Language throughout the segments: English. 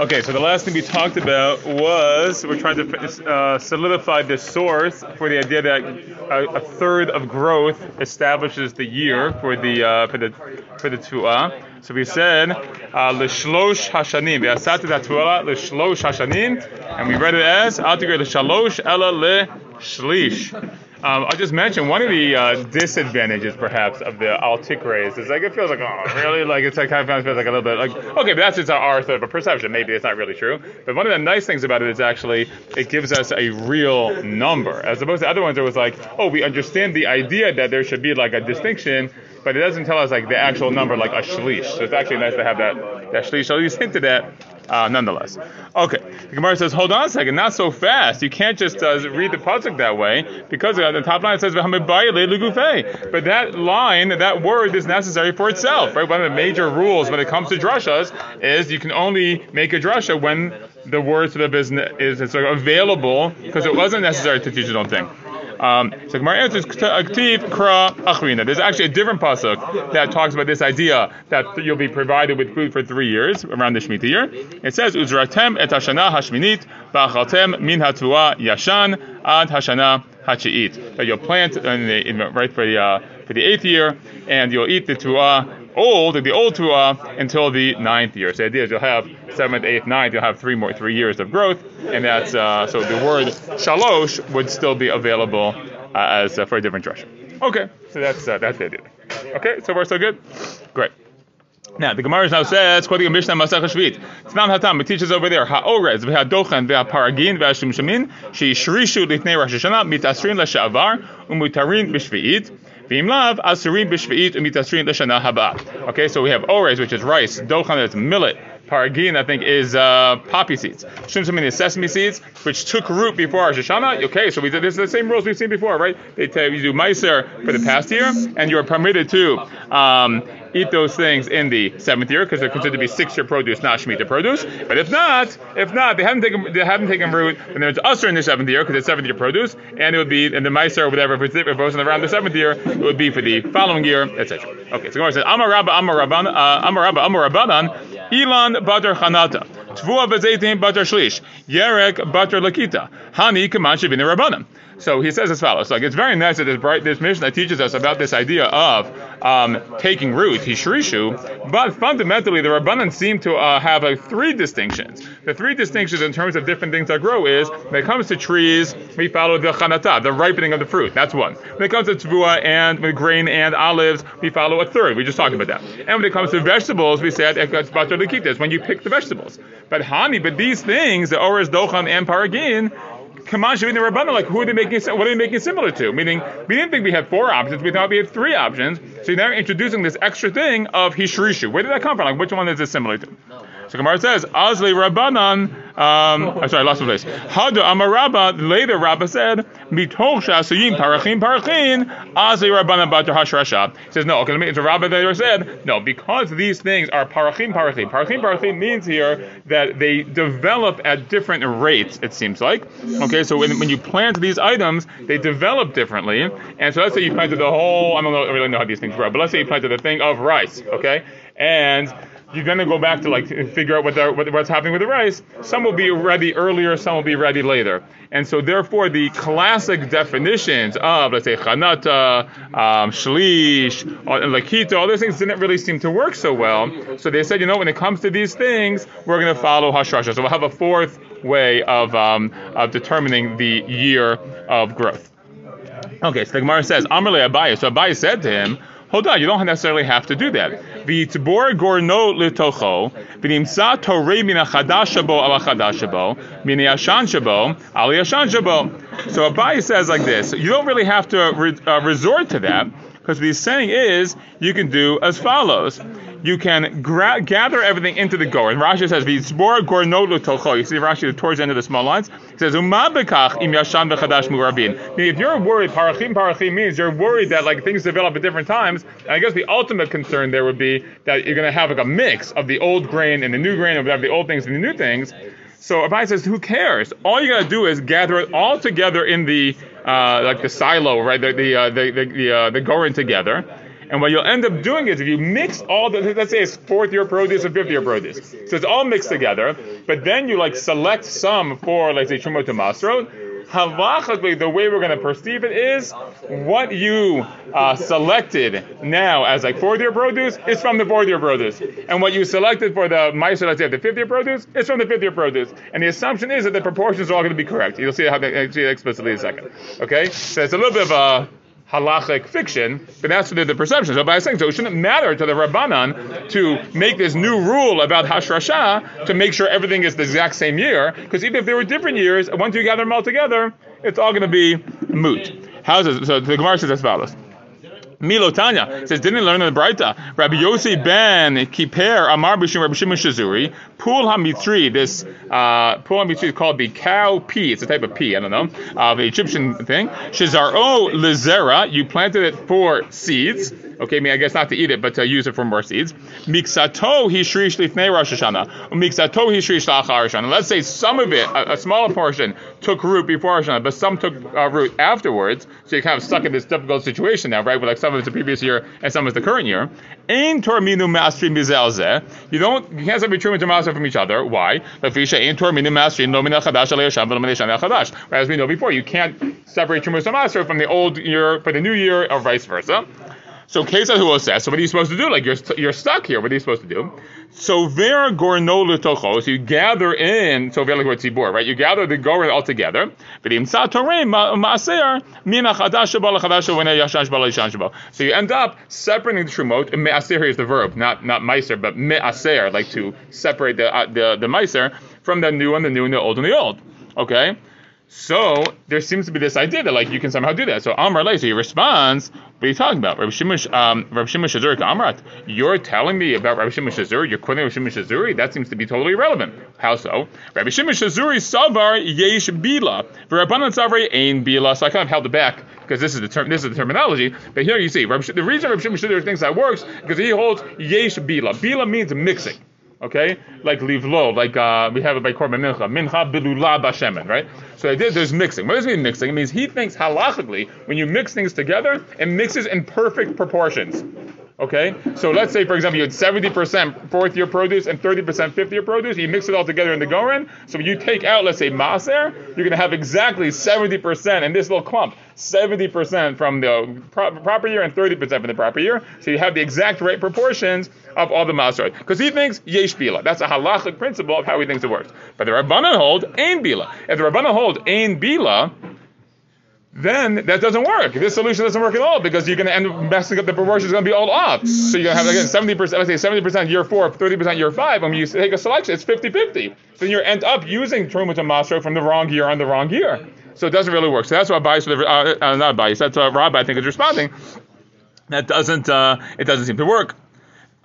Okay, so the last thing we talked about was we're trying to uh, solidify the source for the idea that a, a, third of growth establishes the year for the uh, for the for the tuah. So we said uh, l'shlosh hashanim ve'asat tuah l'shlosh hashanim, and we read it as al l'shalosh ella le shlish. Um, I just mentioned one of the uh, disadvantages, perhaps, of the al tikrei is like it feels like oh really like it's like kind of feels like a little bit like okay, but that's just our sort of a perception. Maybe it's not really true. But one of the nice things about it is actually it gives us a real number, as opposed to other ones. It was like oh, we understand the idea that there should be like a distinction, but it doesn't tell us like the actual number like a shlish. So it's actually nice to have that that shlish. So least hinted at uh, nonetheless. Okay, the Gemara says, hold on a second, not so fast. You can't just uh, read the pasuk that way because uh, the top line says But that line, that word is necessary for itself, right? One of the major rules when it comes to drushas is you can only make a drasha when the word sort of is, is, available because it wasn't necessary to teach its own thing. Um, so Gemara answers Aktiv Kra Achrina. There's actually a different pasuk that talks about this idea that you'll be provided with food for three years around the Shemitah year. It says Uzratem et Hashana Hashminit Ba'achaltem Min Yashan Ad Hashana Hachiit. That you'll plant in the, in, right for the uh, for the eighth year, and you'll eat the tuah old, the old tuah, until the ninth year. So the idea is you'll have seventh, eighth, ninth, you'll have three more three years of growth, and that's uh, so the word shalosh would still be available uh, as uh, for a different direction. Okay, so that's uh, that's the idea. Okay, so far so good. Great. Now the Gemara now says, quoting a Mishnah Masach Shvit. Tznan Hatam, it teaches over there, Ha'orez v'ha'dochan v'ha'paragin v'ha'shimshamin she'ishrishu litnei Rosh Hashanah mitasrin l'sha'avar umutarin b'shvi'it Haba. Okay, so we have orez, which is rice. Dochan is millet. Paragin, I think, is uh, poppy seeds. Shumshamin is sesame seeds, which took root before Rosh Hashanah. Okay, so we did this is the same rules we've seen before, right? They tell you do meiser for the past year, and you're permitted to um, eat those things in the seventh year because they're considered to be six-year produce, not shemitah produce. But if not, if not, they haven't taken they haven't taken root, then there's usher in the seventh year because it's seventh year produce, and it would be in the meiser or whatever. If, it was around the seventh year, it would be for the following year, etc. Okay, so Gemara says Amar Rabba Amar Rabban uh, Amar Rabba Amar Rabbanan Ilan Batar Chanata Tvua Batar Shlish Yerek Batar Lakita Hani Rabbanan. So he says as follows. Like it's very nice that this, bright, this teaches us about this idea of um, taking root, hishrishu, but fundamentally the Rabbanan seem to uh, have like three distinctions. The three distinctions in terms of different things that grow is when it comes to trees, we follow the chanata, the ripening of the fruit. That's one. When it comes to tvua and with grain and olives, we follow a third. We just talked about that. And when it comes to vegetables, we said it's when you pick the vegetables. But honey, but these things, the oris, dochan, and paragin, Kamash the Rabbanan, like who are they making? What are they making similar to? Meaning, we didn't think we had four options. We thought we had three options. So now introducing this extra thing of Hishrishu. Where did that come from? Like which one is it similar to? So Gemara says, Azli Rabbanan, um, I'm sorry, I lost my place. Hadu Amarabba, later Rabba said, Mitoch Shasuyim Parachim Parachin, Azli Rabbanan Batar Hashrasha. He says, no, okay, let me, Rabba later said, no, because these things are Parachim Parachim. Parachim Parachim means here that they develop at different rates, it seems like. Okay, so when, when you plant these items, they develop differently. And so let's say you planted the whole, I don't know, really know how these things grow, but let's say you planted the thing of rice, okay? And you're going to go back to like figure out what what, what's happening with the rice. Some will be ready earlier, some will be ready later. And so therefore the classic definitions of, let's say, chanata, um, shlish, lakita, all those things didn't really seem to work so well. So they said, you know, when it comes to these things, we're going to follow hashrasha. So we'll have a fourth way of, um, of determining the year of growth. Okay, so the Gemara says, Amrle Abaye. So Abaye said to him, Hold on, you don't necessarily have to do that. V'yitzbor gorno litocho, v'nimsa torei min chadash shabo ala chadash shabo, min yashan shabo ala yashan shabo. So Abai says like this, you don't really have to uh, resort to that, because what he's saying is, you can do as follows you can gra- gather everything into the goer. And Rashi says, "V'tzbor gornolu tocho." You see Rashi towards the end of the small lines. He says, "Umabekach im yashan v'chadash mu'rabin." If you're worried, parachim parachim means you're worried that like things develop at different times. And I guess the ultimate concern there would be that you're going to have like a mix of the old grain and the new grain, or the old things and the new things. So Abai says, "Who cares? All you got to do is gather it all together in the uh, like the silo, right? The the uh, the the, the, uh, the together." And what you'll end up doing is if you mix all the, let's say it's fourth year produce and fifth year produce. So it's all mixed together, but then you like select some for, let's say, Trumot to Masrot halachically, the way we're going to perceive it is what you uh, selected now as like fourth year produce is from the fourth year produce, and what you selected for the meiser, let's say the fifth year produce, is from the fifth year produce. And the assumption is that the proportions are all going to be correct. You'll see how they see explicitly in a second. Okay, so it's a little bit of a halachic fiction, but that's the, the perception. So by saying so, it shouldn't matter to the Rabbanan to make this new rule about Hashrasha to make sure everything is the exact same year, because even if there were different years, once you gather them all together, it's all going to be moot. How's it? So the Gemara says as follows. Milo Tanya says, didn't learn in the Braita. Rabbi Yossi ben Kiper Amar Bishim Rabbi Shimon Shazuri. Pul Hamitri, this uh, Pul Hamitri is called the cow pea. It's a type of pea, I don't know, of uh, Egyptian thing. Shazaro Lizera, you planted it for seeds. Okay, I mean, I guess not to eat it, but to use it for more seeds. Miksato hishrish lifnei Rosh Hashanah. Miksato hishrish lachar Rosh Hashanah. Let's say some of it, a, a smaller portion, took root before Rosh Hashanah, but some took uh, root afterwards. So you're kind of stuck in this difficult situation now, right? With like some of it's the previous year and some is the current year. Ein torminu mastri mizelze. You don't, you can't separate true and master from each other. Why? As we know before, you can't separate true and master from the old year for the new year, or vice versa. So Kesa who says, so what are you supposed to do? Like you're you're stuck here. What are you supposed to do? So ver gorno letocho. So you gather in so ver like tzibur, right? You gather the goren all together. So you end up separating the trumot. Me'aser is the verb, not not meiser, but me'aser, like to separate the uh, the the meiser from the new and the new and the old and the old. Okay. So there seems to be this idea that like you can somehow do that. So Amar so he responds, what are you talking about? Rabbi Shimon, um, Rabbi Amrat, you're telling me about Rabbi Shimon Shazuri, you're quoting Rabbi Shimon Shazuri? That seems to be totally irrelevant. How so? Rabbi Shimon Shazuri savar yesh bila, Rabbanan savar ain bila. So I kind of held it back because this is the term, this is the terminology. But here you see, Rabbi, the reason Rabbi Shimon Shazuri thinks that works because he holds yesh bila. Bila means mixing. Okay, like livlo, like uh, we have it by korban mincha, mincha bilula bashemen, right? So. There's mixing. What does it mean mixing? It means he thinks halachically when you mix things together, it mixes in perfect proportions. Okay, so let's say for example you had 70% fourth year produce and 30% fifth year produce. You mix it all together in the goren. So you take out, let's say maser, you're going to have exactly 70% in this little clump. 70% from the pro- proper year and 30% from the proper year. So you have the exact right proportions of all the maser. Because he thinks yesh bila. That's a halachic principle of how he thinks it works. But the rabbanon hold ain bila. If the rabbanon hold ain bila, then that doesn't work. This solution doesn't work at all because you're going to end up messing up the proportions. Going to be all off. So you're going to have again 70%. Let's say 70% year four, 30% year five. When you take a selection, it's 50-50. So you end up using Trumah and Masro from the wrong year on the wrong year. So it doesn't really work. So that's why bias, uh, uh, not bias. That's what Rob I think is responding. That doesn't. Uh, it doesn't seem to work.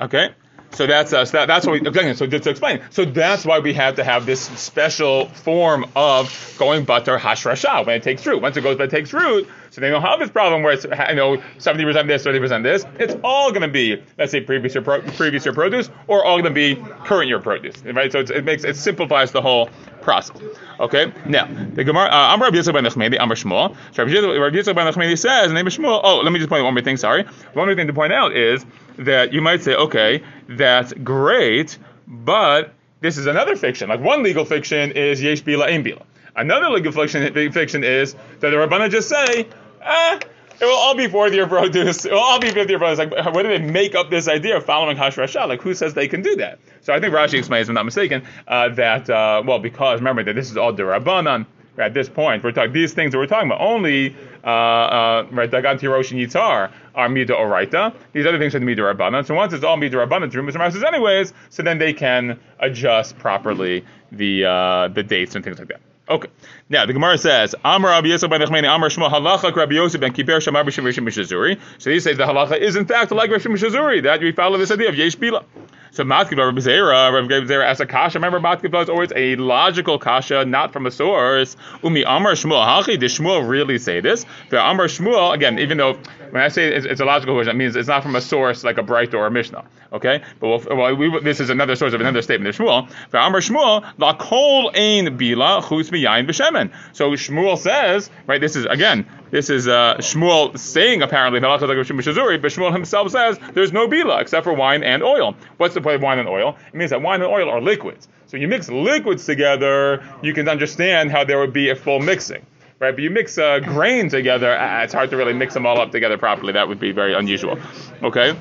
Okay. So that's uh, so that, that's what we again. So just to explain, so that's why we have to have this special form of going butter hashrasha when it takes root. Once it goes, but it takes root, so they don't have this problem where it's you know seventy percent this, thirty percent this. It's all going to be let's say previous year pro, previous year produce, or all going to be current year produce, right? So it makes it simplifies the whole process. Okay. Now the Gemara, uh, Amar Rabbi Yitzchak ben Nachmani, Amar Shmuel. So Rabbi Yitzchak ben Nachmani says, name of Shmuel. Oh, let me just point out one more thing. Sorry, one more thing to point out is that you might say, okay, that's great, but this is another fiction. Like one legal fiction is yesh bila ein bila. Another legal fiction, fiction is that the Rabbana just say, eh, it will all be fourth year produce. It will all be fifth year produce. Like, where did they make up this idea of following Hashrasha? Like, who says they can do that? So I think Rashi explains, if I'm not mistaken, uh, that, uh, well, because remember that this is all Rabbanan at this point. We're talking these things that we're talking about only uh, uh, right Dagan Tirosh and Yitzhar are Mida Oraita. These other things are the Mida Rabbanan. So once it's all Mida Rabbanan through Mr. anyways, so then they can adjust properly the uh, the dates and things like that. Okay. Now the Gemara says, Amar Rabbi Yosef ben Nechmeni, Amar Shmuel Halacha Rabbi Yosef ben Kiper Shamar B'Shem Rishim Mishazuri. So he says the halacha is in fact like Rishim Mishazuri that we follow this idea of Yesh Bila. So Matkivla Rabbi Zera, Rabbi Zera as a kasha. Remember, Matkivla is always a logical kasha, not from a source. Umi Amar Shmuel Hachi. Did Shmuel really say this? The Amar Shmuel again, even though when I say it's, it's a logical question, that means it's not from a source like a Bright or a Mishnah. Okay, but we'll, well, we, this is another source of another statement of Shmuel. The Amar Shmuel La Kol Ein Bila Chus Miyain B'Shemen. So Shmuel says, right? This is again this is uh, Shmuel saying apparently but Shmuel himself says there's no bila except for wine and oil. What's the point of wine and oil? It means that wine and oil are liquids. So you mix liquids together, you can understand how there would be a full mixing. Right, but you mix uh, grain together, uh, it's hard to really mix them all up together properly. That would be very unusual. Okay,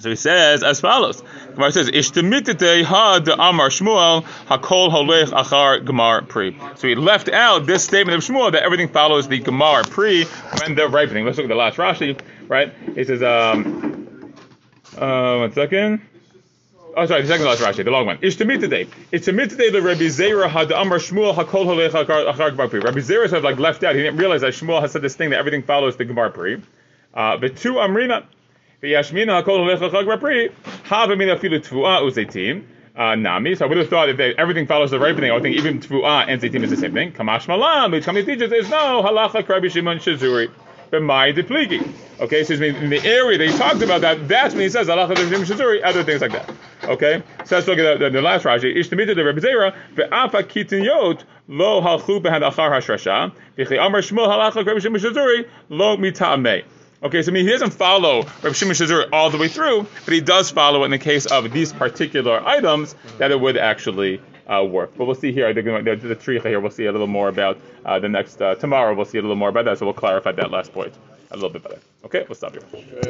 so he says as follows. Gemara says, "Ishtamitite ha de Amar Shmuel hakol holech achar gemar pri." So he left out this statement of Shmuel that everything follows the gemar pri when they're ripening. Let's look at the last Rashi. Right, he says, um, uh, one second. Oh, sorry, the second last Rashi, the long one. Ishtamitite. Ishtamitite the Rabbi Zera had Amar Shmuel hakol holech achar gemar pri. Rabbi Zera sort of like left out. He didn't realize that Shmuel has said this thing that everything follows the gemar pri. Uh, but two Amrina. V'yashmina hakol holech achar gemar pri. Have mina filu tvua uzetim. Uh, nami. So I would have thought if they, everything follows the ripening, I would think even tvua and zeitim is the same thing. Kamash malam, which Kamni teaches is no halacha Rabbi Shimon Shazuri. But my depligi. Okay, so in the area that he talked about that, that's when he says halacha Rabbi Shazuri, other things like that. Okay, so let's look at the, the, the last Rashi. Ishtamita the Rebbe Zera ve'afa kitinyot lo halchu behad achar hashrasha v'chei amar shmuel halacha Rabbi Shimon Shazuri lo mitamei. Okay, so I mean he doesn't follow Rabbi Shimon Shazuri all the way through, but he does follow in the case of these particular items that it would actually uh, work. But we'll see here the, the, the tree here. We'll see a little more about uh, the next uh, tomorrow. We'll see a little more about that, so we'll clarify that last point a little bit better. Okay, we'll stop here.